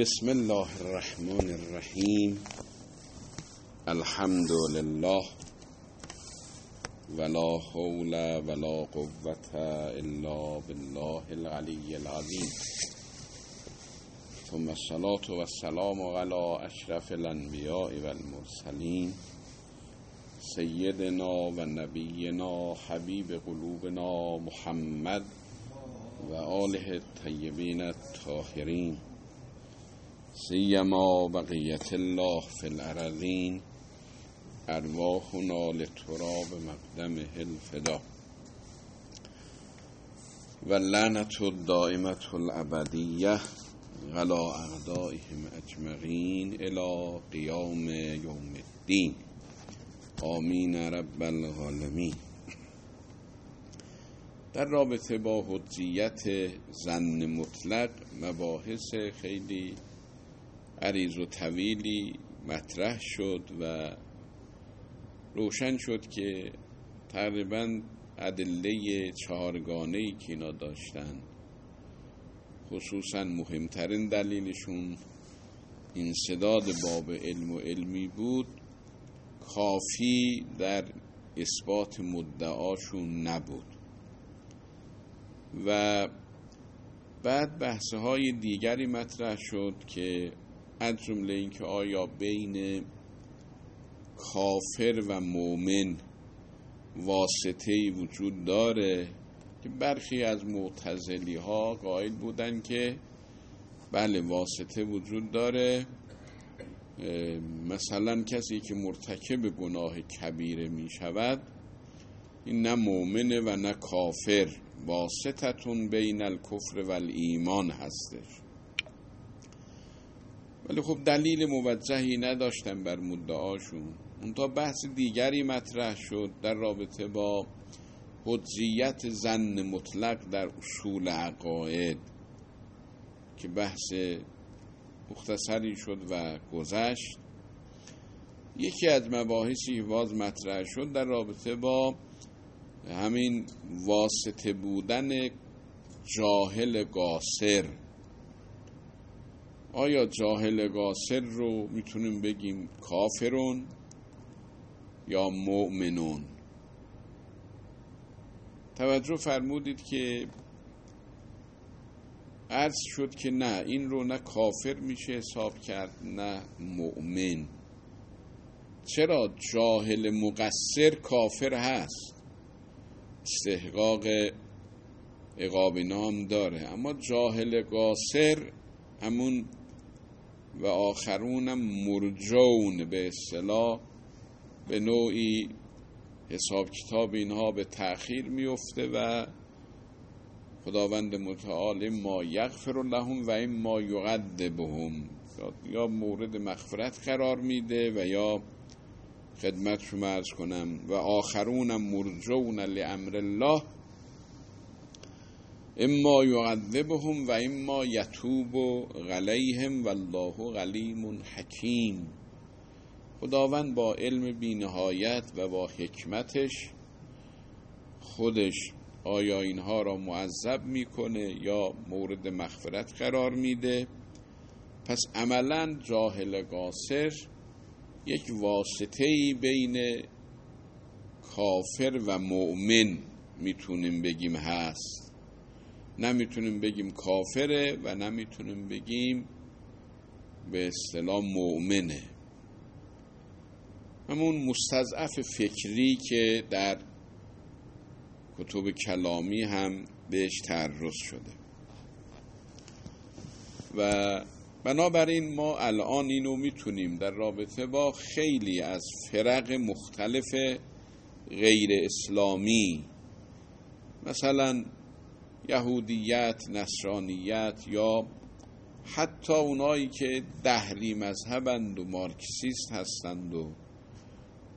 بسم الله الرحمن الرحیم. الحمد لله ولا حول ولا قوة الا بالله العلی العظیم. ثم الصلاة والسلام على اشرف الانبیاء والمرسلین سیدنا و نبینا حبیب قلوبنا محمد و آله الطیبین الطاهرین. سیما بقیت الله فی الارضین ارواحنا لتراب مقدم الفدا و لعنت الدائمت الابدیه غلا اعدائهم اجمعین الى قیام یوم الدین. آمین رب العالمین. در رابطه با حجیت زن مطلق مباحث خیلی عریض و طویلی مطرح شد و روشن شد که تقریبا ادله چهارگانه که اینا داشتن خصوصا مهمترین دلیلشون انصداد باب علم و علمی بود کافی در اثبات مدعاشون نبود. و بعد بحث های دیگری مطرح شد که از جمله اینکه آیا بین کافر و مؤمن واسطه وجود داره؟ که برخی از معتزلی ها قائل بودن که بله واسطه وجود داره. مثلا کسی که مرتکب گناه کبیره می شود این نه مؤمنه و نه کافر. واسطتون بین الکفر و ایمان هستش. ولی خب دلیل موجهی نداشتن بر مدعاشون. اون تا بحث دیگری مطرح شد در رابطه با حجیت زن مطلق در اصول عقاید که بحث مختصری شد و گذشت. یکی از مباحثی باز مطرح شد در رابطه با همین واسطه بودن جاهل قاصر. آیا جاهل قاصر رو می‌تونیم بگیم کافرون یا مؤمنون؟ توجه فرمودید که عرض شد که نه این رو نه کافر میشه حساب کرد نه مؤمن. چرا جاهل مقصر کافر هست؟ استحقاق عقاب نام داره اما جاهل قاصر همون و آخرونم مرجون به اصطلاح به نوعی حساب کتاب اینها به تأخیر میفته و خداوند متعال ما یغفر لهم و این ما یعذبهم یا مورد مغفرت قرار میده و یا خدمت شما ارز کنم. و آخرونم مرجون لامر الله اما یعذبهم و اما یتوب غلیهم والله غلیم حکیم. خداوند با علم بینهایت و با حکمتش خودش آیا اینها را معذب می‌کنه یا مورد مغفرت قرار میده؟ پس عملا جاهل قاصر یک واسطه بین کافر و مؤمن می‌تونیم بگیم هست. نمی‌تونیم بگیم کافره و نمی‌تونیم بگیم به اصطلاح مؤمنه. همون مستضعف فکری که در کتب کلامی هم بهش تعرض شده. و بنابراین ما الان اینو می‌تونیم در رابطه با خیلی از فرق مختلف غیر اسلامی مثلا یهودیت، نصرانیت یا حتی اونایی که دهری مذهبند و مارکسیست هستند و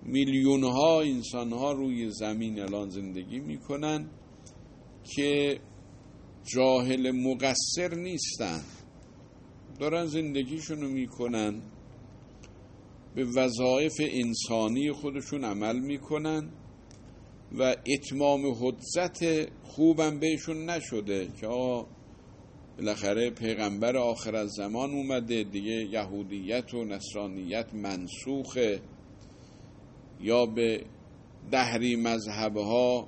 میلیون ها انسان ها روی زمین الان زندگی می‌کنن که جاهل مقصر نیستن دارن زندگیشونو می‌کنن به وظایف انسانی خودشون عمل می‌کنن. و اتمام حجت خوبم بهشون نشده که بالاخره پیغمبر آخر از زمان اومده دیگه یهودیت و نصرانیت منسوخه. یا به دهری مذهبها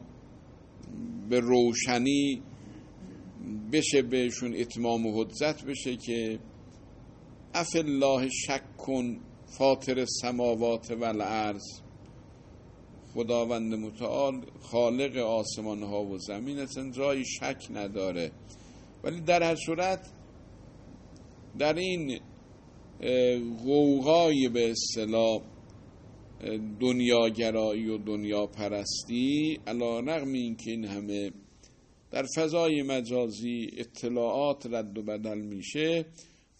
به روشنی بشه بهشون اتمام و حجت بشه که اف الله شک کن فاطر سماوات و الارض خداوند متعال خالق آسمان ها و زمین اصلا جایی شک نداره. ولی در هر صورت در این غوغای به اصطلاح دنیاگرایی و دنیا پرستی علا رغم این که این همه در فضای مجازی اطلاعات رد و بدل میشه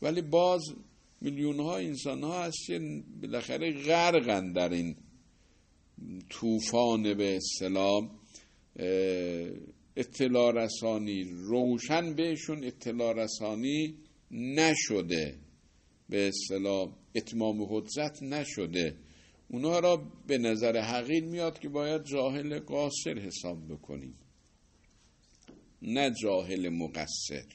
ولی باز میلیون ها انسان ها هست که بالاخره غرقن در این طوفان به اصطلاح اطلاع رسانی روشن بهشون اطلاع رسانی نشده. به اصطلاح اتمام حجت نشده. اونها را به نظر حقیل میاد که باید جاهل قاصر حساب بکنیم. نه جاهل مقصر.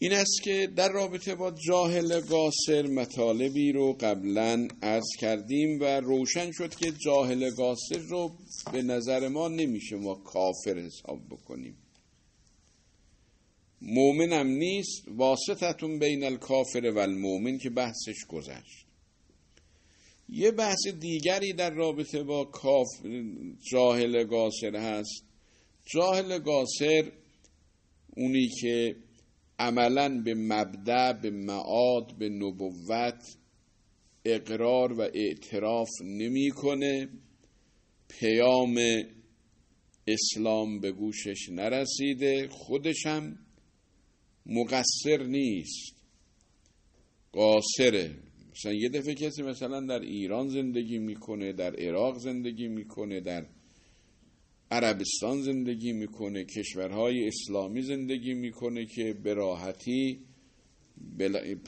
این است که در رابطه با جاهل قاصر مطالبی رو قبلا عرض کردیم و روشن شد که جاهل قاصر رو به نظر ما نمیشه ما کافر حساب بکنیم. مؤمنم نیست واسطتون بین الکافر و المؤمن که بحثش گذشت. یه بحث دیگری در رابطه با کاف جاهل قاصر هست. جاهل قاصر اونی که عملا به مبدع به معاد به نبوت اقرار و اعتراف نمی‌کنه. پیام اسلام به گوشش نرسیده. خودشم مقصر نیست. قاصره. مثلا یه دفعه کسی مثلا در ایران زندگی می‌کنه در عراق زندگی می‌کنه در عربستان زندگی می‌کنه کشورهای اسلامی زندگی می‌کنه که به راحتی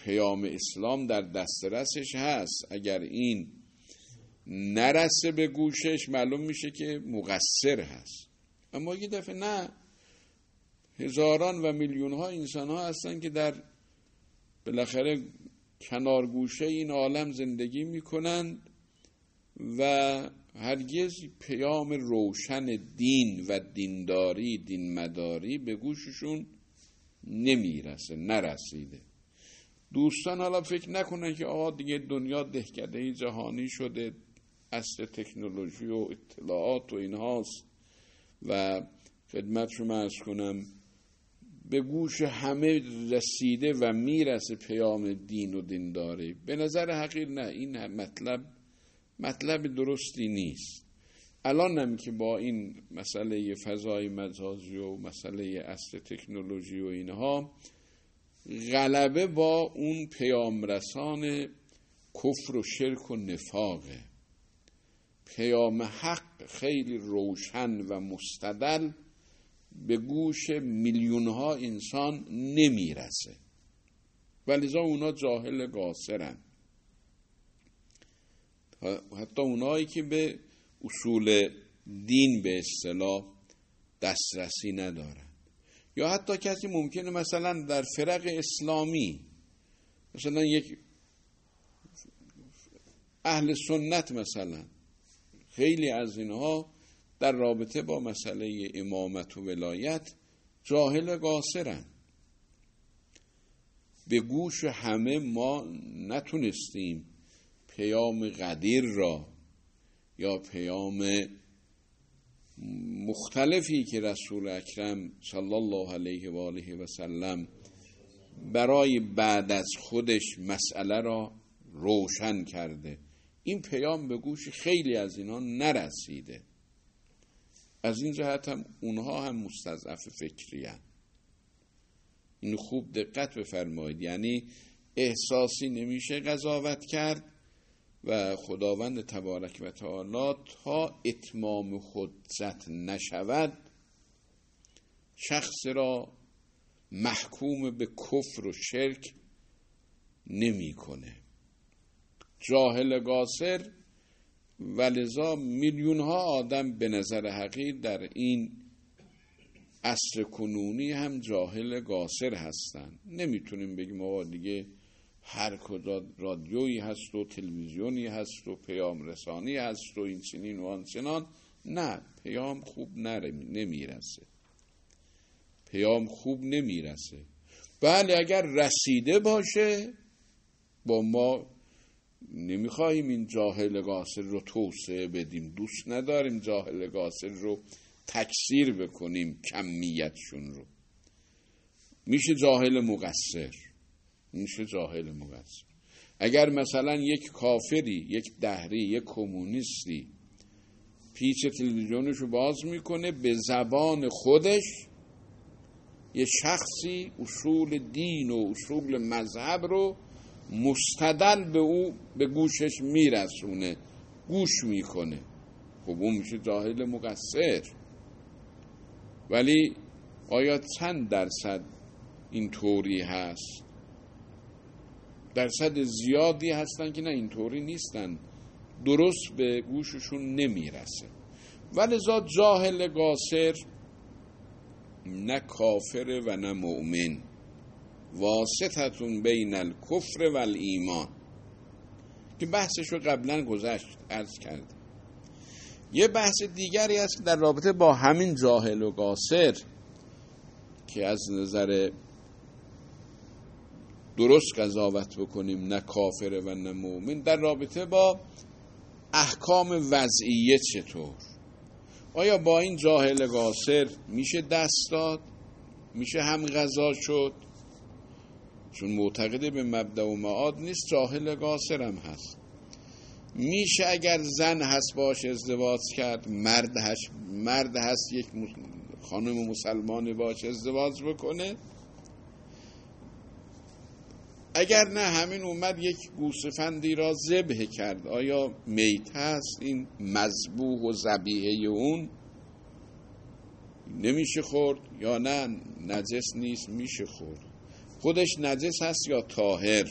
پیام اسلام در دسترسش هست. اگر این نرسه به گوشش معلوم میشه که مقصر هست. اما یه دفعه نه هزاران و میلیون ها انسان ها هستن که در بالاخره کنار گوشه این عالم زندگی می‌کنند و هرگز پیام روشن دین و دینداری دین مداری به گوششون نمی‌رسه نرسیده. دوستان حالا فکر نکنن که آقا دیگه دنیا دهکده جهانی شده اصل تکنولوژی و اطلاعات و اینهاست و خدمت شما ارز کنم به گوش همه رسیده و می‌رسه پیام دین و دینداری. به نظر حقیر نه این مطلب مطلب درستی نیست. الان هم که با این مسئله فضای مجازی و مسئله اصل تکنولوژی و اینها غلبه با اون پیامرسان کفر و شرک و نفاقه. پیام حق خیلی روشن و مستدل به گوش میلیون ها انسان نمی‌رسه. ولیزا اونا جاهل قاصرن. حتی اونایی که به اصول دین به اصطلاح دسترسی ندارن یا حتی کسی ممکنه مثلا در فرق اسلامی مثلا یک اهل سنت مثلا خیلی از اینها در رابطه با مسئله امامت و ولایت جاهل قاصرن. به گوش همه ما نتونستیم پیام قدیر را یا پیام مختلفی که رسول اکرم صلی الله علیه و آله و سلم برای بعد از خودش مسئله را روشن کرده. این پیام به گوش خیلی از اینا نرسیده. از این جهت هم اونها هم مستضعف فکری هن. این خوب دقت بفرمایید. یعنی احساسی نمیشه قضاوت کرد و خداوند تبارک و تعالی تا اتمام حجت نشود شخص را محکوم به کفر و شرک نمی‌کنه. جاهل قاصر ولذا میلیون ها آدم به نظر حقیر در این اصر کنونی هم جاهل گاسر هستن نمی‌تونیم بگیم آقا دیگه هر کجا رادیویی هست و تلویزیونی هست و پیام رسانی هست و این چنین و آنچنان نه پیام خوب نمی‌رسه. پیام خوب نمی‌رسه. بله اگر رسیده باشه با ما نمی‌خواهیم این جاهل گاسر رو توسعه بدیم. دوست نداریم جاهل گاسر رو تکثیر بکنیم کمیتشون رو. میشه جاهل مقصر. میشه جاهل مقصر اگر مثلا یک کافری یک دهری یک کمونیستی پیچ تلویزیونش رو باز می‌کنه به زبان خودش یه شخصی اصول دین و اصول مذهب رو مستدل به او به گوشش میرسونه گوش می‌کنه. خب اون میشه جاهل مقصر. ولی آیا چند درصد این طوری هست؟ درصد زیادی هستن که نه اینطوری نیستن. درست به گوششون نمی‌رسه. ولذا جاهل قاصر نه کافر و نه مؤمن. واسطتون بین الکفر و ایمان که بحثش رو قبلا گذشت ارز کرد یه بحث دیگری است در رابطه با همین جاهل و قاصر که از نظر درست قضاوت بکنیم نه کافر و نه مؤمن. در رابطه با احکام وضعیه چطور؟ آیا با این جاهل قاصر میشه دست داد؟ میشه هم غذا شد؟ چون معتقده به مبدع و معاد نیست جاهل قاصر هم هست. میشه اگر زن هست باش ازدواج کرد مرد هست, مرد هست یک خانم مسلمان باش ازدواج بکنه؟ اگر نه همین اومد یک گوسفندی را ذبح کرد. آیا میت هست این مذبوح و زبیهه اون؟ نمیشه خورد یا نه؟ نجس نیست میشه خورد. خودش نجس هست یا طاهر؟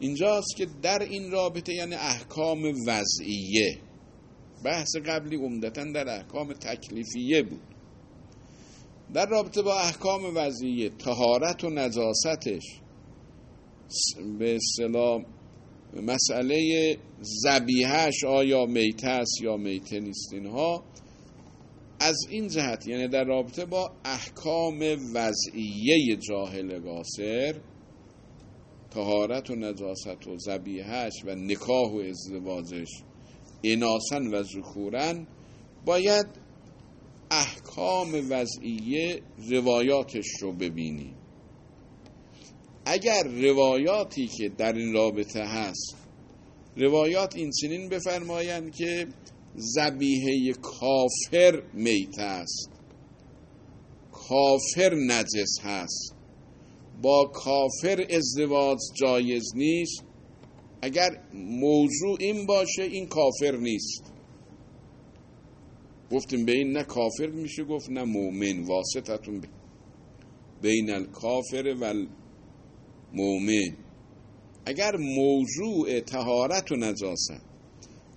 اینجاست که در این رابطه یعنی احکام وضعیه. بحث قبلی عمدتا در احکام تکلیفیه بود. در رابطه با احکام وضعیه تهارت و نجاستش به اصطلاح مسئله زبیهش آیا میته است یا میته نیست اینها از این جهت یعنی در رابطه با احکام وضعیه جاهل قاصر تهارت و نجاست و زبیهش و نکاح و ازدواجش اناسن و ذکورن باید احکام وضعیه روایاتش رو ببینیم. اگر روایاتی که در این رابطه هست روایات این چنین بفرمایند که زبیهه کافر میت است کافر نجس هست با کافر ازدواج جایز نیست اگر موضوع این باشه این کافر نیست. گفتیم به این نه کافر میشه گفت نه مؤمن واسطتون بین الکافر و المؤمن اگر موضوع تهارت و نجاست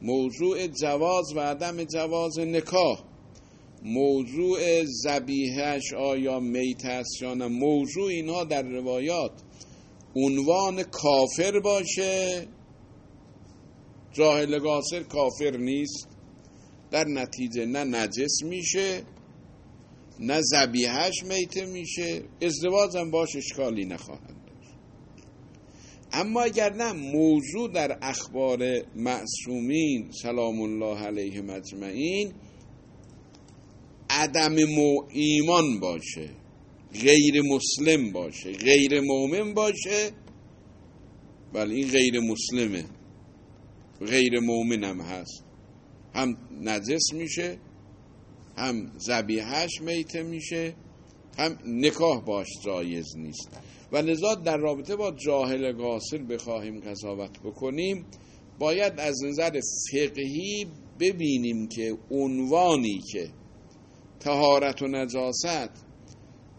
موضوع جواز و عدم جواز نکاح موضوع زبیهش آیا میت است یا نه موضوع اینها در روایات عنوان کافر باشه جاهل قاصر کافر نیست در نتیجه نه نجس میشه نه زبیهش میته میشه ازدواج هم باش اشکالی نخواهند داشت اما اگر نه موضوع در اخبار معصومین سلام الله علیه مجمعین عدم ایمان باشه غیر مسلم باشه غیر مؤمن باشه ولی این غیر مسلمه غیر مؤمن هم هست هم نجس میشه هم زبیهش میته میشه هم نکاح باش جایز نیست. و لذا در رابطه با جاهل قاصر بخواهیم قضاوت بکنیم باید از نظر فقهی ببینیم که عنوانی که تهارت و نجاست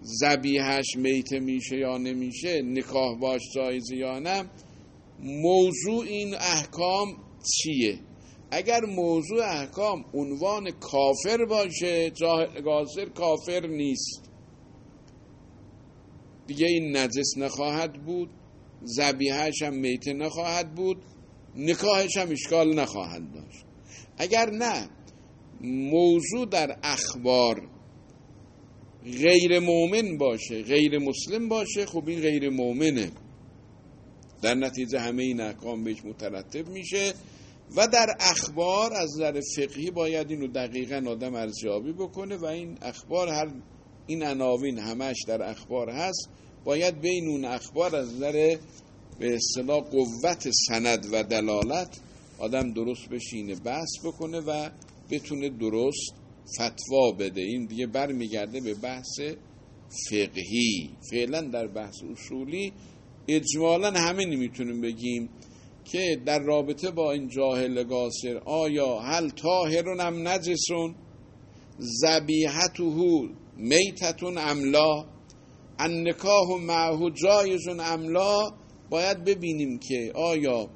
زبیهش میته میشه یا نمیشه نکاح باش جایزه یا نه موضوع این احکام چیه؟ اگر موضوع احکام عنوان کافر باشه جاهل کافر نیست. دیگه این نجس نخواهد بود زبیهش هم میته نخواهد بود نکاهش هم اشکال نخواهد داشت. اگر نه موضوع در اخبار غیر مؤمن باشه غیر مسلم باشه خب این غیر مؤمنه. در نتیجه همه این احکام بهش مترتب میشه و در اخبار از نظر فقهی باید اینو دقیقا آدم ارزیابی بکنه و این اخبار هر این عناوین همش در اخبار هست باید بین اون اخبار از نظر به اصطلاح قوت سند و دلالت آدم درست بشینه بحث بکنه و بتونه درست فتوا بده. این دیگه برمیگرده به بحث فقهی. فعلا در بحث اصولی اجمالا همه نمی‌تونیم بگیم که در رابطه با این جاهل قاصر آیا هل طاهرون ام نجسون؟ زبیحته میتتون املا النکاح معه جایزون املا باید ببینیم که آیا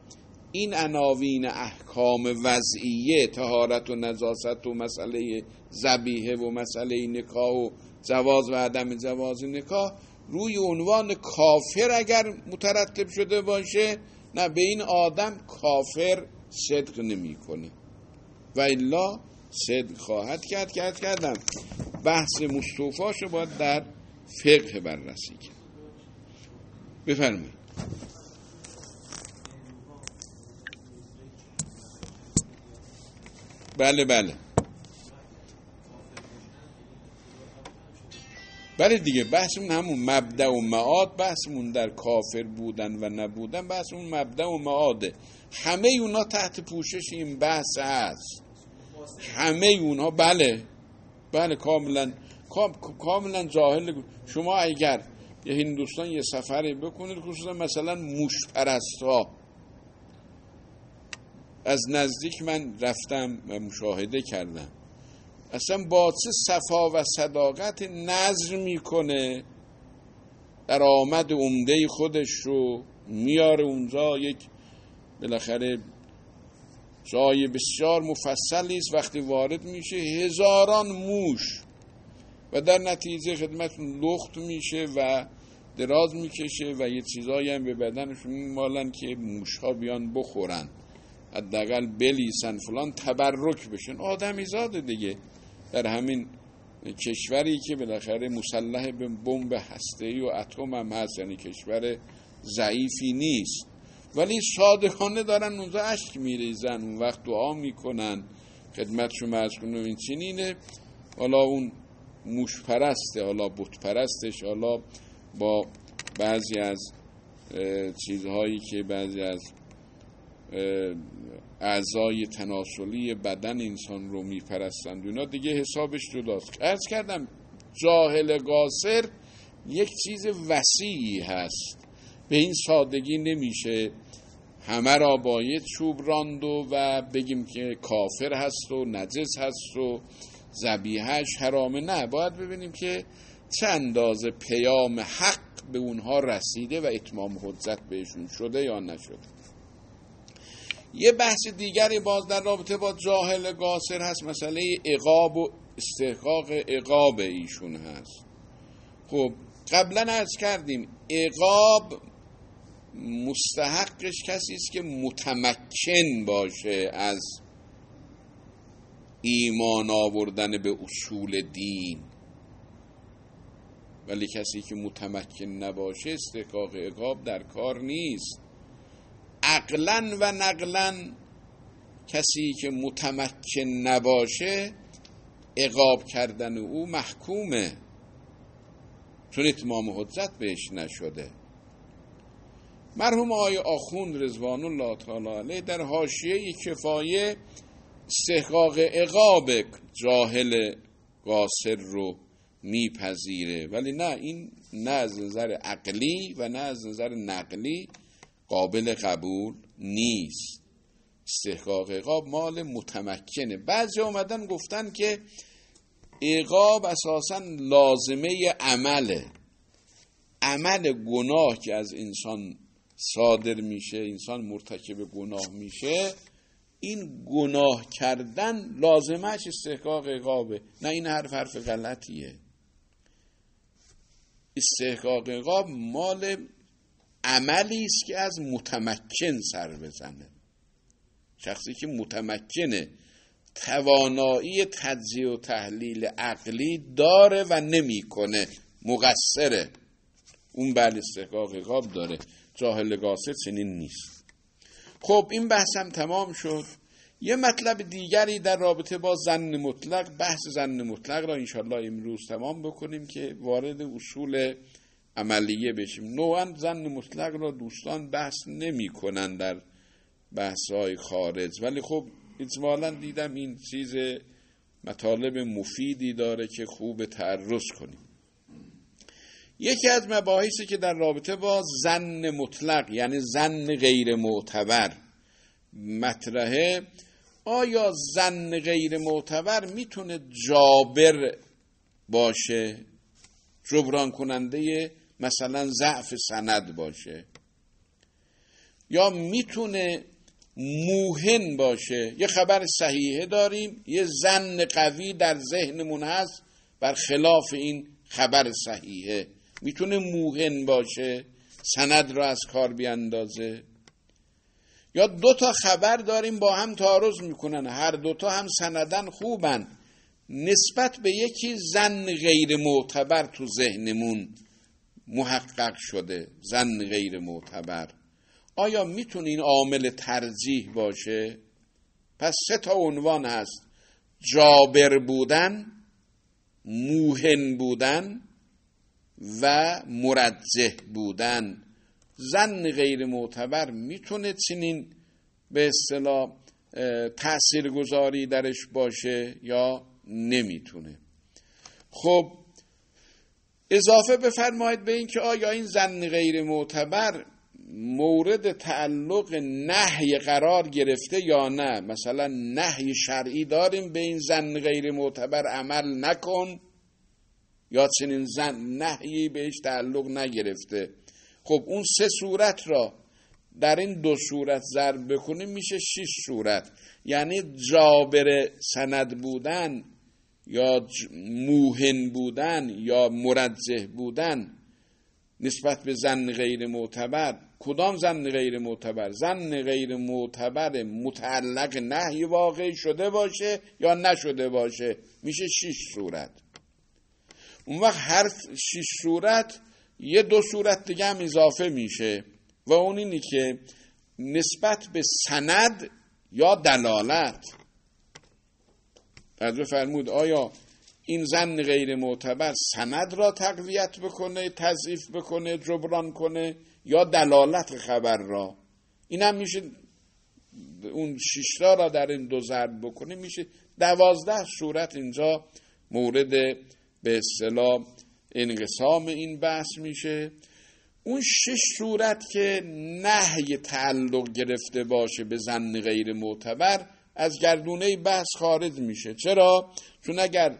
این عناوین احکام وضعیه تهارت و نجاست و مسئله زبیه و مسئله نکاح و جواز و عدم جواز نکاح روی عنوان کافر اگر مترتب شده باشه نه به این آدم کافر صدق نمی‌کنه. و الا صدق خواهد کرد کرد کردم. بحث مصطفاشو باید در فقه بررسی کرد. بفرمایید. بله بله. بله دیگه بحثمون همون مبدع و معاد بحثمون در کافر بودن و نبودن بحثمون مبدع و معاده. همه اونا تحت پوشش این بحث هست. همه اونها بله. بله کاملا کاملا جاهل. شما اگر یه هندوستان یه سفری بکنید خصوصا مثلا موش پرست ها از نزدیک من رفتم و مشاهده کردم. اصلا با چه صفا و صداقت نظر می‌کنه؟ در آمد عمده خودش رو میاره اونجا یک بالاخره جای بسیار مفصلی است وقتی وارد میشه هزاران موش و در نتیجه خدمت لخت میشه و دراز می‌کشه و یه چیزایی هم به بدنشون میمالن که موش ها بیان بخورن. حداقل بلیسن فلان تبرک بشن. آدمی زاده دیگه. در همین کشوری که بالاخره مسلح به بمب هسته‌ای و اتم هم هست یعنی کشور ضعیفی نیست. ولی صادقانه دارن اونجا اشک میریزن اون وقت دعا می‌کنن. خدمت شما از کنم این چنینه. حالا اون موش پرسته حالا بت پرستش حالا با بعضی از چیزهایی که بعضی از اعضای تناسلی بدن انسان رو میپرستند. اینا دیگه حسابش جداست. ارز کردم جاهل قاصر یک چیز وسیعی هست. به این سادگی نمیشه. همه را باید چوب راند و بگیم که کافر هست و نجس هست و زبیهش حرامه. نه باید ببینیم که چه اندازه پیام حق به اونها رسیده و اتمام حجت بهشون شده یا نشده. یه بحث دیگری باز در رابطه با جاهل قاصر هست. مسئله اقاب و استحقاق اقاب ایشون هست. خب قبلا ارز کردیم اقاب مستحقش کسی است که متمکن باشه از ایمان آوردن به اصول دین. ولی کسی که متمکن نباشه استحقاق اقاب در کار نیست. عقلا و نقلا کسی که متمکن نباشه اقاب کردن او محکومه. چون اتمام حجت بهش نشده. مرحوم آقای آخوند رضوان الله تعالی در حاشیه کفایه استحقاق اقاب جاهل قاصر رو میپذیره. ولی نه این نه از نظر عقلی و نه از نظر نقلی قابل قبول نیست. استحقاق اقاب مال متمکنه. بعضی آمدن گفتن که اقاب اساسا لازمه عمله. عمل گناه که از انسان صادر میشه انسان مرتکب گناه میشه این گناه کردن لازمش استحقاق عقابه. نه این حرف حرف غلطیه. استحقاق عقاب مال عملی است که از متمکن سر بزنه. شخصی که متمکنه توانایی تجزیه و تحلیل عقلی داره و نمی‌کنه. مقصره. اون بله استحقاق عقاب داره. جاهل قاصد چنین نیست. خب این بحثم تمام شد. یه مطلب دیگری در رابطه با زن مطلق بحث زن مطلق را انشالله امروز تمام بکنیم که وارد اصول عملیه بشیم. نوعا زن مطلق را دوستان بحث نمی کنن در بحث های خارج. ولی خب اجمالا دیدم این چیز مطالب مفیدی داره که خوب تعرض کنیم. یکی از مباحثی که در رابطه با زن مطلق یعنی زن غیر معتبر مطرحه آیا زن غیر معتبر می‌تونه جابر باشه؟ جبران کننده مثلا ضعف سند باشه. یا می‌تونه موهن باشه؟ یه خبر صحیحه داریم یه زن قوی در ذهنمون هست بر خلاف این خبر صحیحه. می‌تونه موهن باشه سند را از کار بیاندازه. یا دو تا خبر داریم با هم تعارض می‌کنن. هر دوتا هم سندن خوبن. نسبت به یکی زن غیر معتبر تو ذهنمون محقق شده. زن غیر معتبر. آیا می‌تونه این عامل ترجیح باشه؟ پس سه تا عنوان هست. جابر بودن موهن بودن و مرجه بودن. زن غیر معتبر می‌تونه چنین به اصطلاح تاثیرگذاری درش باشه یا نمی‌تونه. خب اضافه بفرمایید به اینکه آیا این زن غیر معتبر مورد تعلق نهی قرار گرفته یا نه؟ مثلا نهی شرعی داریم به این زن غیر معتبر عمل نکن. یا چنین زن نهی بهش تعلق نگرفته. خب اون سه صورت را در این دو صورت ضرب بکنیم میشه شش صورت. یعنی جابر سند بودن یا موهن بودن یا مرجه بودن نسبت به زن غیر معتبر. کدام زن غیر معتبر؟ زن غیر معتبر متعلق نهی واقعی شده باشه یا نشده باشه؟ میشه شش صورت. اون وقت هر شش صورت یه دو صورت دیگه هم اضافه میشه و اون اینی که نسبت به سند یا دلالت. از فرمود آیا این زن غیر معتبر سند را تقویت بکنه تضعیف بکنه جبران کنه یا دلالت خبر را؟ این هم میشه اون شیشتا را در این دو ضرب بکنه میشه دوازده صورت اینجا مورد به اصطلاح انقسام این بحث میشه. اون شش صورت که نهی تعلق گرفته باشه به زن غیر معتبر از گردونه بحث خارج میشه. چرا؟ چون اگر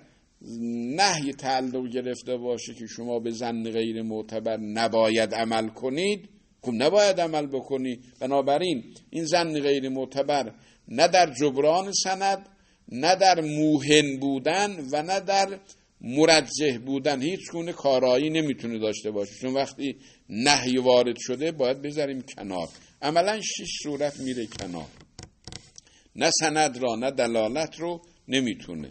نهی تعلق گرفته باشه که شما به زن غیر معتبر نباید عمل کنید خب نباید عمل بکنی. بنابراین این زن غیر معتبر نه در جبران سند نه در موهن بودن و نه در مرجه بودن هیچ گونه کارایی نمی‌تونه داشته باشه. چون وقتی نهی وارد شده باید بذاریم کنار. عملا شش صورت میره کنار. نه سند را نه دلالت رو نمی‌تونه.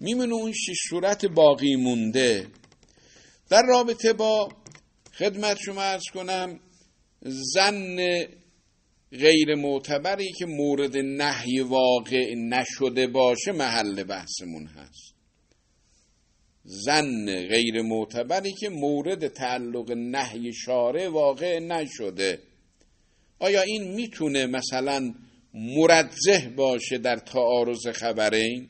میمونه اون شش صورت باقی مونده. در رابطه با خدمت شما ارز کنم زن غیر معتبری که مورد نهی واقع نشده باشه محل بحثمون هست. زن غیر معتبری که مورد تعلق نهی شاره واقع نشده. آیا این می‌تونه مثلا مرجه باشه در تعارض خبرین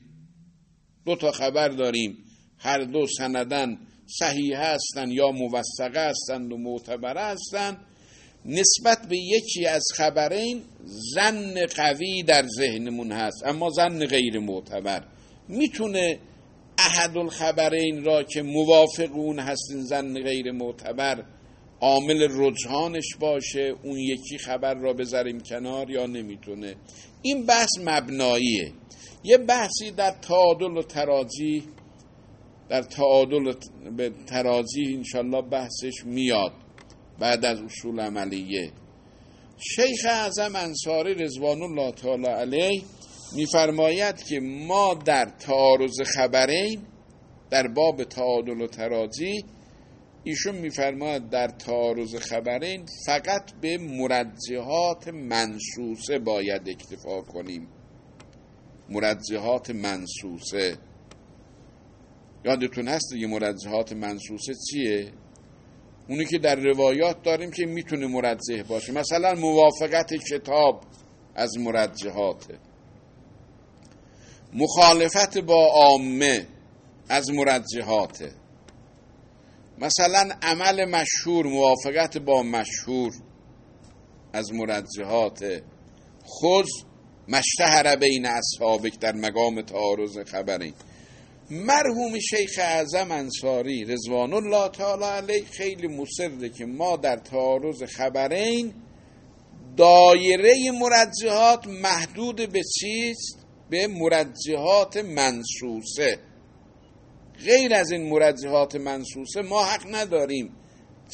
دو تا خبر داریم. هر دو سندن صحیح هستند یا موثقه هستند و معتبر هستند نسبت به یکی از خبرین زن قوی در ذهنمون هست اما زن غیر معتبر. می‌تونه احد الخبرین را که موافق اون هستین زن غیر معتبر عامل رجحانش باشه اون یکی خبر را بذاریم کنار یا نمی‌تونه؟ این بحث مبناییه. یه بحثی در تعادل و ترازی در تعادل به ترازی انشالله بحثش میاد بعد از اصول عملیه. شیخ اعظم انصاری رضوان الله تعالی علیه میفرماید که ما در تعارض خبرین در باب تعادل و ترازی ایشون میفرماید در تعارض خبرین فقط به مرجحات منصوصه باید اکتفا کنیم. مرجحات منصوصه یادتون هست دیگه مرجحات منصوصه چیه؟ اونی که در روایات داریم که می‌تونه مرجح باشه. مثلا موافقت کتاب از مرجحاته. مخالفت با عامه از مرجحاته مثلا عمل مشهور موافقت با مشهور از مرجحات. خود مشتهر بین اصحابک در مقام تعارض خبرین مرحوم شیخ اعظم انصاری رضوان الله تعالی علیه خیلی مصره که ما در تعارض خبرین دایره مرجحات محدود به چیست؟ به مرجحات منصوصه غیر از این مرجحات منصوصه ما حق نداریم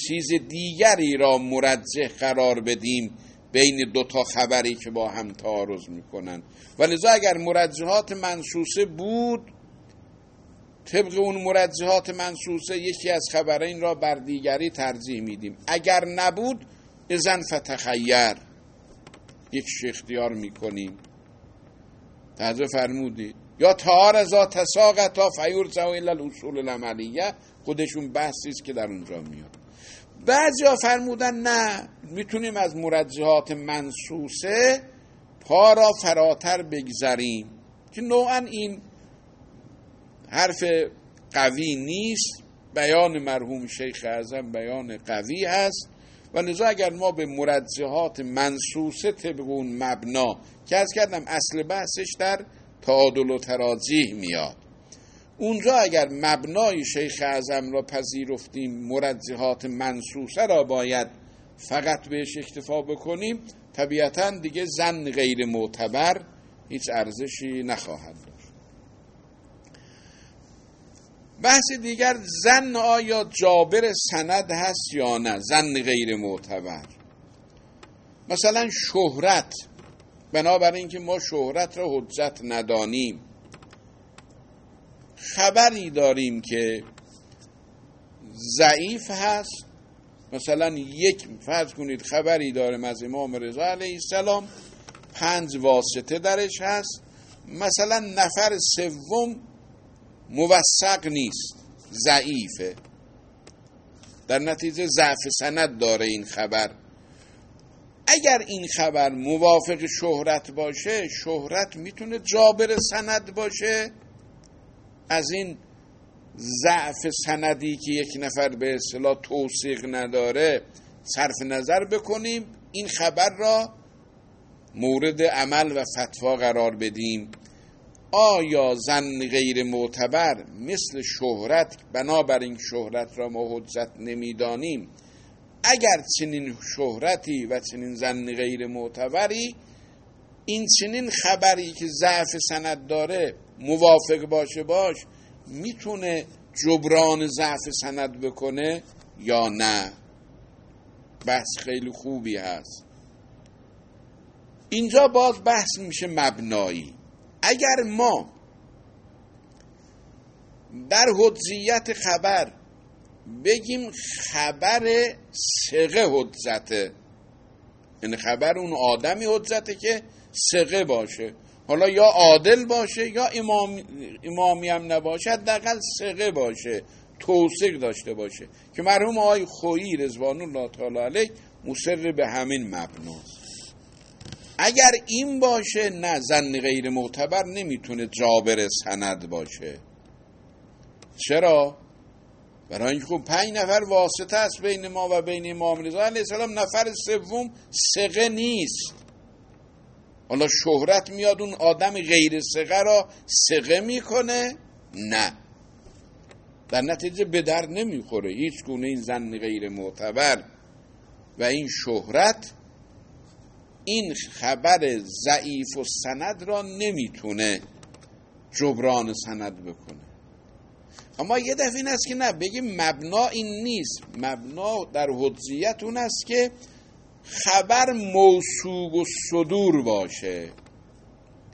چیز دیگری را مرجح قرار بدیم بین دو تا خبری که با هم تعارض می‌کنن. ولذا اگر مرجحات منصوصه بود طبق اون مرجحات منصوصه یکی از خبرین را بر دیگری ترجیح میدیم. اگر نبود ازن فتخیر. یک اختیار می‌کنیم. تعجب فرمودید یا تار ازا تساقطا فیور زو الا الاصول العملیه. خودشون بحثی است که در اونجا میاد. بعضیا فرمودن نه می‌تونیم از مرجحات منصوصه پا را فراتر بگذریم که نوعا این حرف قوی نیست. بیان مرحوم شیخ اعظم بیان قوی هست. و لذا اگر ما به مرجحات منصوصه طبق اون مبنا که از کردم اصل بحثش در تعادل و تراجیح میاد. اونجا اگر مبنای شیخ اعظم را پذیرفتیم مرجحات منصوصه را باید فقط بهش اکتفا بکنیم طبیعتا دیگه زن غیر معتبر هیچ ارزشی نخواهد داشت. بحث دیگر زن آیا جابر سند هست یا نه؟ زن غیر معتبر. مثلا شهرت بنابراین اینکه ما شهرت را حجت ندانیم. خبری داریم که ضعیف هست. مثلا یک فرض کنید خبری داریم از امام رضا علیه السلام پنج واسطه درش هست. مثلا نفر سوم موثق نیست ضعیفه. در نتیجه ضعف سند داره این خبر. اگر این خبر موافق شهرت باشه شهرت می‌تونه جابر سند باشه. از این ضعف سندی که یک نفر به اصطلاح توصیق نداره صرف نظر بکنیم این خبر را مورد عمل و فتوا قرار بدیم. آیا زن غیر معتبر مثل شهرت؟ بنابراین شهرت را ما حجت نمی‌دانیم. اگر چنین شهرتی و چنین زن غیر معتبری این چنین خبری که ضعف سند داره موافق باشه باش می‌تونه جبران ضعف سند بکنه یا نه؟ بحث خیلی خوبی هست. اینجا باز بحث میشه مبنایی. اگر ما در حجیت خبر بگیم خبر سقه حجته این خبر اون آدمی حجته که سقه باشه. حالا یا عادل باشه یا امام امامی هم نباشه حداقل سقه باشه توثیق داشته باشه. که مرحوم آقای خویی رضوان الله تعالی علیه مصر به همین مبناست. اگر این باشه نه زن غیر معتبر نمی‌تونه جابر سند باشه. چرا؟ برای اینکه خب پنج نفر واسطه است بین ما و بین امام رضا علیه السلام. نفر سوم سقه نیست. حالا شهرت میاد اون آدم غیر سقه را سقه می‌کنه؟ نه. در نتیجه به در نمی‌خوره. هیچ گونه این زن غیر معتبر و این شهرت این خبر ضعیف و سند را نمی‌تونه جبران سند بکنه. اما یه دفعه این است که نه بگیم مبنا این نیست. مبنا در حجیت اون است که خبر موسوق و صدور باشه.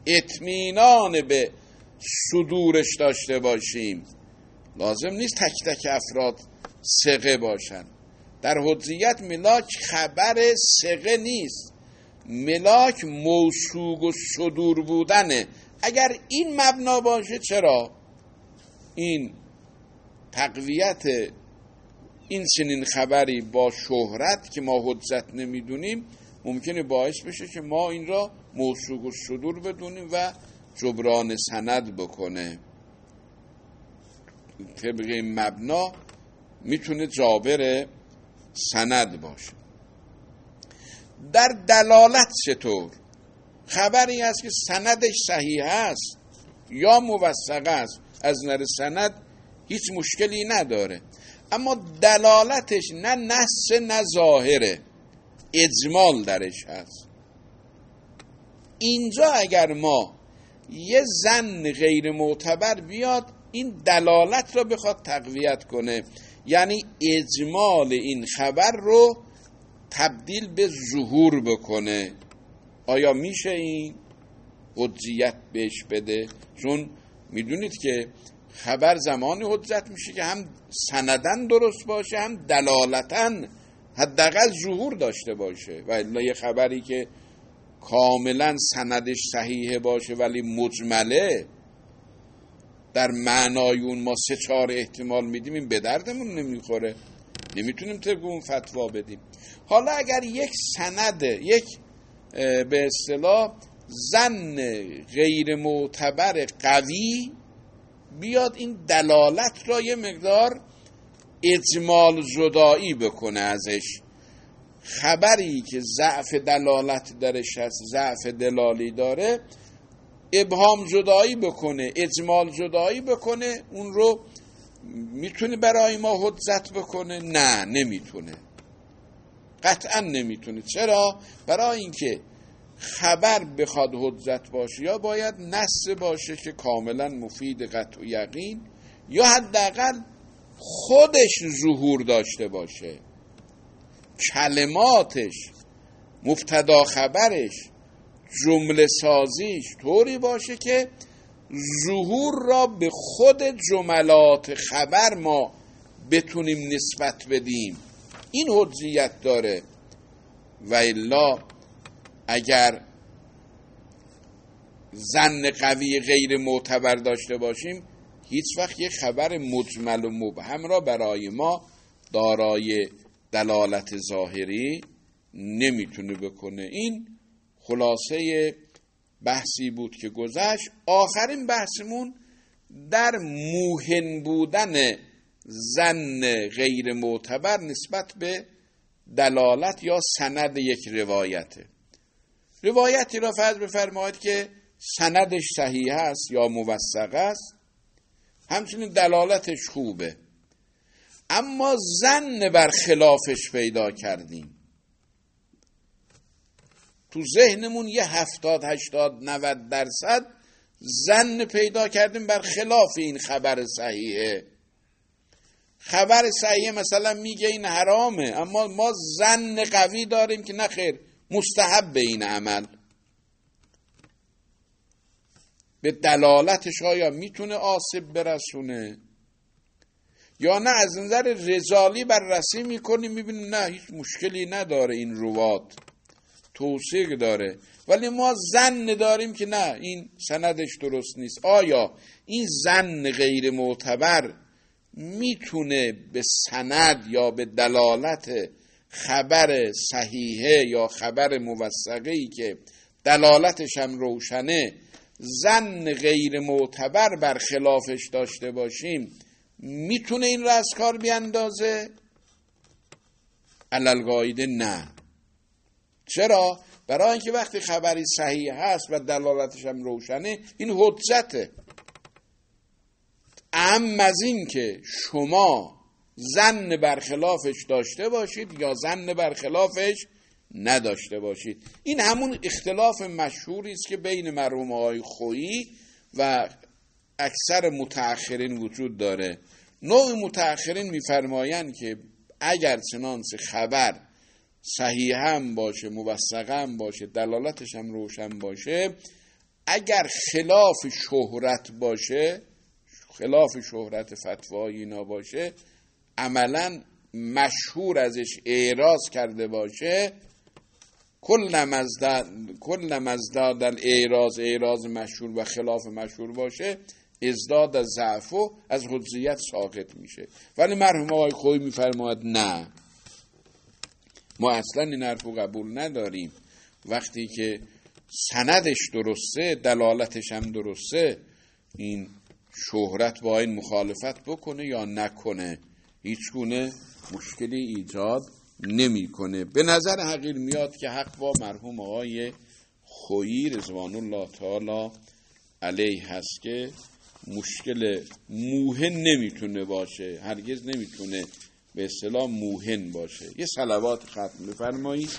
اطمینان به صدورش داشته باشیم. لازم نیست تک تک افراد سقه باشن. در حجیت ملاک خبر سقه نیست. ملاک موسوق و صدور بودنه. اگر این مبنا باشه چرا؟ این تقویت این چنین خبری با شهرت که ما حجت نمی‌دونیم ممکنه باعث بشه که ما این را موسوق و صدور بدونیم و جبران سند بکنه. طبق مبنا می‌تونه جابر سند باشه. در دلالت چطور؟ خبری است که سندش صحیح است یا موثقه است؟ از نظر سند هیچ مشکلی نداره. اما دلالتش نه نص نه ظاهره. اجمال درش هست. اینجا اگر ما یه زن غیر معتبر بیاد این دلالت را بخواد تقویت کنه. یعنی اجمال این خبر رو تبدیل به ظهور بکنه. آیا میشه این حجیت بهش بده؟ چون می‌دونید که خبر زمانی حجت میشه که هم سندن درست باشه هم دلالتن حداقل ظهور داشته باشه. و یه خبری که کاملا سندش صحیحه باشه ولی مجمله در معنای اون ما سه چهار احتمال میدیم این به دردمون نمی‌خوره. نمی‌تونیم طبق اون فتوا بدیم. حالا اگر یک سند یک به اصطلاح زن غیر معتبر قوی بیاد این دلالت را یه مقدار اجمال زدایی بکنه ازش. خبری که ضعف دلالت درش هست ضعف دلالی داره ابهام جدایی بکنه اجمال جدایی بکنه اون رو می‌تونه برای ما حجت بکنه؟ نه نمی‌تونه. قطعا نمی‌تونه. چرا؟ برای اینکه خبر بخواد حجت باشه یا باید نص باشه که کاملا مفید قطع و یقین یا حداقل خودش ظهور داشته باشه. کلماتش مفتدا خبرش جمله سازیش طوری باشه که ظهور را به خود جملات خبر ما بتونیم نسبت بدیم. این حجیت داره. و الا اگر زن قوی غیر معتبر داشته باشیم هیچ وقت یک خبر مجمل و مبهم را برای ما دارای دلالت ظاهری نمی‌تونه بکنه. این خلاصه بحثی بود که گذشت. آخرین بحثمون در موهن بودن زن غیر معتبر نسبت به دلالت یا سند یک روایته. روایتی را فرض بفرمایید که سندش صحیح است یا موثق است. همچنین دلالتش خوبه. اما زن بر خلافش پیدا کردیم. تو ذهنمون یه هفتاد هشتاد نود درصد زن پیدا کردیم بر خلاف این خبر صحیحه. خبر صحیحه مثلا میگه این حرامه اما ما زن قوی داریم که نخیر مستحب به این عمل. به دلالتش آیا می‌تونه آسیب برسونه؟ یا نه از نظر رجالی بررسی می‌کنیم می‌بینیم نه هیچ مشکلی نداره این روات توصیق داره. ولی ما زن داریم که نه این سندش درست نیست. آیا این زن غیر معتبر می‌تونه به سند یا به دلالت خبر صحیحه یا خبر موثقه ای که دلالتش هم روشنه زن غیر معتبر بر خلافش داشته باشیم می‌تونه این را از کار بیاندازه؟ علالقاعده نه. چرا؟ برای اینکه وقتی خبری صحیح هست و دلالتش هم روشنه این حجته. ام از این که شما زن برخلافش داشته باشید یا زن برخلافش نداشته باشید. این همون اختلاف مشهوری است که بین مرحوم های خویی و اکثر متأخرین وجود داره. نوع متأخرین میفرمایند که اگر چنانچه خبر صحیح هم باشه موثق هم باشه دلالتش هم روشن باشه اگر خلاف شهرت باشه خلاف شهرت فتوای اینا باشه عملا مشهور ازش اعراض کرده باشه کل مزداد کل مزداد اعراض اعراض مشهور و خلاف مشهور باشه ازداد از ضعف از حجیت ساقط میشه. ولی مرحوم آقای خوی میفرماید نه. ما اصلا این حرف قبول نداریم. وقتی که سندش درسته دلالتش هم درسته این شهرت با این مخالفت بکنه یا نکنه هیچ گونه مشکلی ایجاد نمی‌کنه. به نظر حقیر میاد که حق با مرحوم آقای خویی رضوان الله تعالی علیه هست که مشکل موهن نمی‌تونه باشه هرگز نمی‌تونه به اصطلاح موهن باشه. یه صلوات ختم بفرمایید